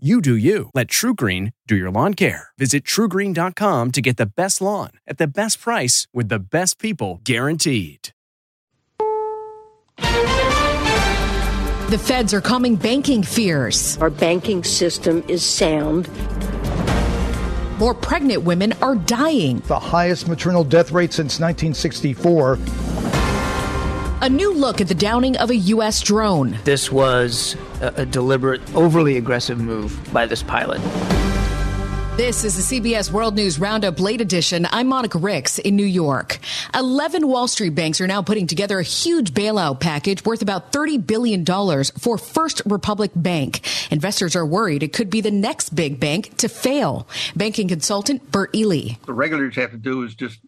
You do you. Let TruGreen do your lawn care. Visit trugreen.com to get the best lawn at the best price with the best people guaranteed. The feds are calming banking fears. Our banking system is sound. More pregnant women are dying. The highest maternal death rate since 1964. A new look at the downing of a U.S. drone. This was a, a deliberate, overly aggressive move by this pilot. This is the CBS World News Roundup Late Edition. I'm Monica Rix in New York. 11 Wall Street banks are now putting together a huge bailout package worth about $30 billion for First Republic Bank. Investors are worried it could be the next big bank to fail. Banking consultant Bert Ely. The regulators have to do is just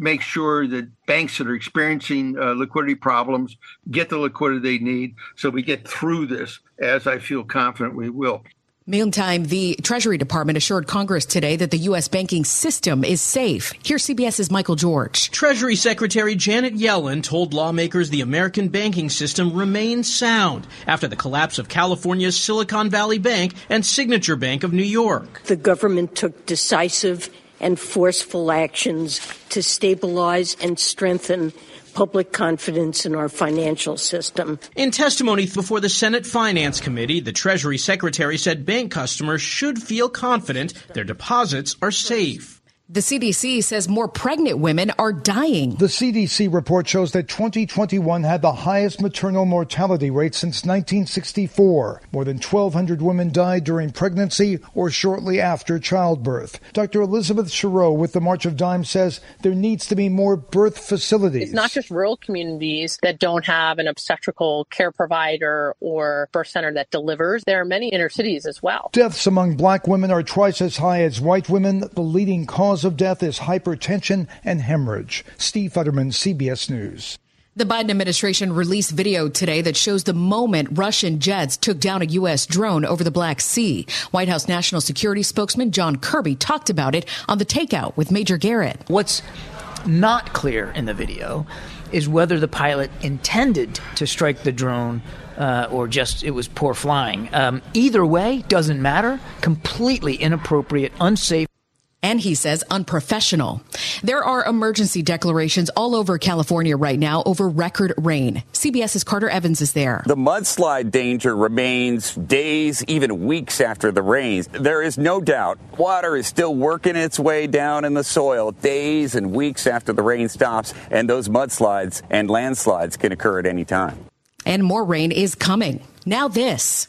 make sure that banks that are experiencing uh, liquidity problems get the liquidity they need so we get through this, as I feel confident we will. Meantime, the Treasury Department assured Congress today that the U.S. banking system is safe. Here's CBS's Michael George. Treasury Secretary Janet Yellen told lawmakers the American banking system remains sound after the collapse of California's Silicon Valley Bank and Signature Bank of New York. The government took decisive and forceful actions to stabilize and strengthen public confidence in our financial system. In testimony before the Senate Finance Committee, the Treasury Secretary said bank customers should feel confident their deposits are safe. The CDC says more pregnant women are dying. The CDC report shows that 2021 had the highest maternal mortality rate since 1964. More than 1,200 women died during pregnancy or shortly after childbirth. Dr. Elizabeth Cherot with the March of Dimes says there needs to be more birth facilities. It's not just rural communities that don't have an obstetrical care provider or birth center that delivers. There are many inner cities as well. Deaths among black women are twice as high as white women. The leading cause of death is hypertension and hemorrhage. Steve Futterman, CBS News. The Biden administration released video today that shows the moment Russian jets took down a U.S. drone over the Black Sea. White House National Security spokesman John Kirby talked about it on the takeout with Major Garrett. What's not clear in the video is whether the pilot intended to strike the drone uh, or just it was poor flying. Um, either way, doesn't matter. Completely inappropriate, unsafe and he says unprofessional. There are emergency declarations all over California right now over record rain. CBS's Carter Evans is there. The mudslide danger remains days, even weeks after the rains. There is no doubt water is still working its way down in the soil days and weeks after the rain stops, and those mudslides and landslides can occur at any time. And more rain is coming. Now this.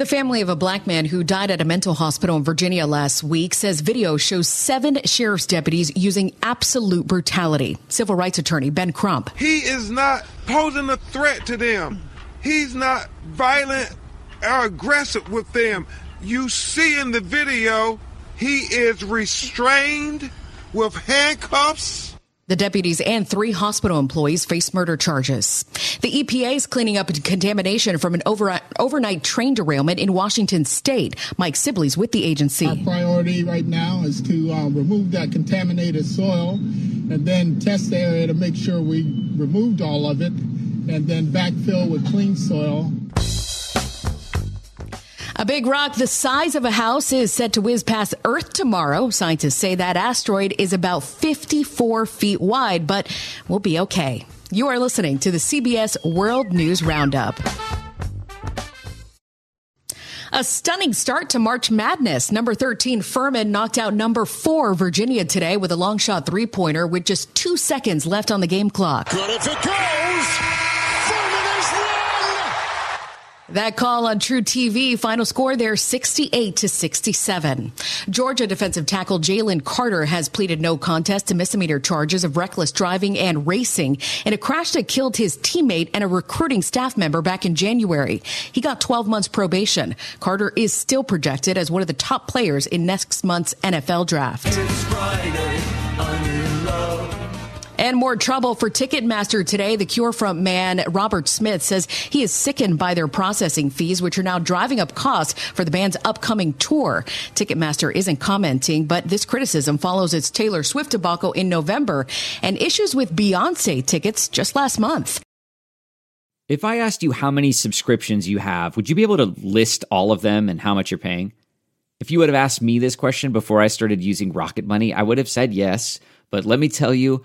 The family of a black man who died at a mental hospital in Virginia last week says video shows seven sheriff's deputies using absolute brutality. Civil rights attorney Ben Crump. He is not posing a threat to them. He's not violent or aggressive with them. You see in the video, he is restrained with handcuffs the deputies and three hospital employees face murder charges. The EPA is cleaning up contamination from an over, overnight train derailment in Washington state. Mike Sibley's with the agency. Our priority right now is to uh, remove that contaminated soil and then test the area to make sure we removed all of it and then backfill with clean soil A big rock the size of a house is set to whiz past Earth tomorrow. Scientists say that asteroid is about 54 feet wide, but we'll be okay. You are listening to the CBS World News Roundup. A stunning start to March Madness. Number 13 Furman knocked out number 4 Virginia today with a long shot three pointer with just two seconds left on the game clock. Good if it goes. That call on truTV, final score there 68 to 67. Georgia defensive tackle Jalen Carter has pleaded no contest to misdemeanor charges of reckless driving and racing in a crash that killed his teammate and a recruiting staff member back in January. He got 12 months probation. Carter is still projected as one of the top players in next month's NFL draft. And more trouble for Ticketmaster today. The Cure front man Robert Smith says he is sickened by their processing fees, which are now driving up costs for the band's upcoming tour. Ticketmaster isn't commenting, but this criticism follows its Taylor Swift debacle in November and issues with Beyonce tickets just last month. If I asked you how many subscriptions you have, would you be able to list all of them and how much you're paying? If you would have asked me this question before I started using Rocket Money, I would have said yes. But let me tell you,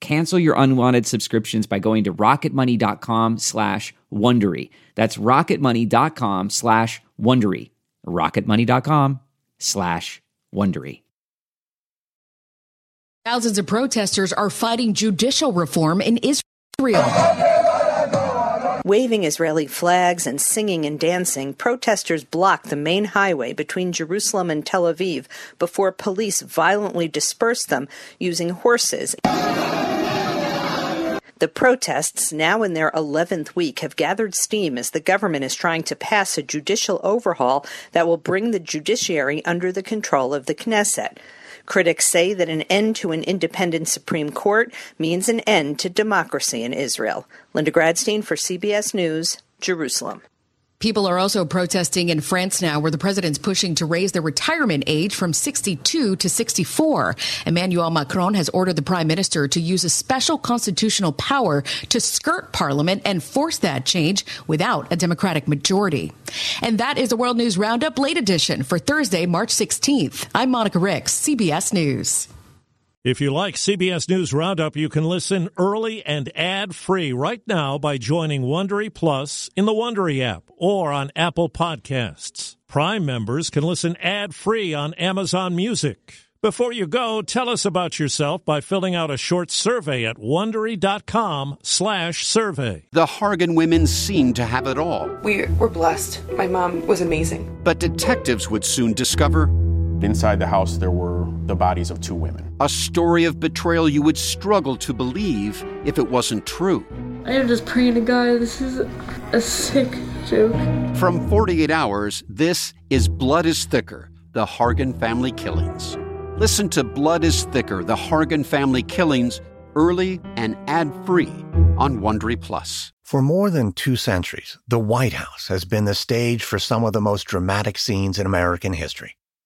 Cancel your unwanted subscriptions by going to rocketmoney.com slash Wondery. That's rocketmoney.com slash Wondery. rocketmoney.com slash Wondery. Thousands of protesters are fighting judicial reform in Israel. Waving Israeli flags and singing and dancing, protesters blocked the main highway between Jerusalem and Tel Aviv before police violently dispersed them using horses. The protests, now in their 11th week, have gathered steam as the government is trying to pass a judicial overhaul that will bring the judiciary under the control of the Knesset. Critics say that an end to an independent Supreme Court means an end to democracy in Israel. Linda Gradstein for CBS News, Jerusalem. People are also protesting in France now, where the president's pushing to raise the retirement age from 62 to 64. Emmanuel Macron has ordered the prime minister to use a special constitutional power to skirt parliament and force that change without a Democratic majority. And that is the World News Roundup late edition for Thursday, March 16th. I'm Monica Rix, CBS News. If you like CBS News Roundup, you can listen early and ad-free right now by joining Wondery Plus in the Wondery app or on Apple Podcasts. Prime members can listen ad-free on Amazon Music. Before you go, tell us about yourself by filling out a short survey at wondery.com/survey. The Hargan women seemed to have it all. We were blessed. My mom was amazing. But detectives would soon discover Inside the house, there were the bodies of two women. A story of betrayal you would struggle to believe if it wasn't true. I am just praying to God, this is a sick joke. From 48 Hours, this is Blood is Thicker The Hargan Family Killings. Listen to Blood is Thicker The Hargan Family Killings early and ad free on Wondery Plus. For more than two centuries, the White House has been the stage for some of the most dramatic scenes in American history.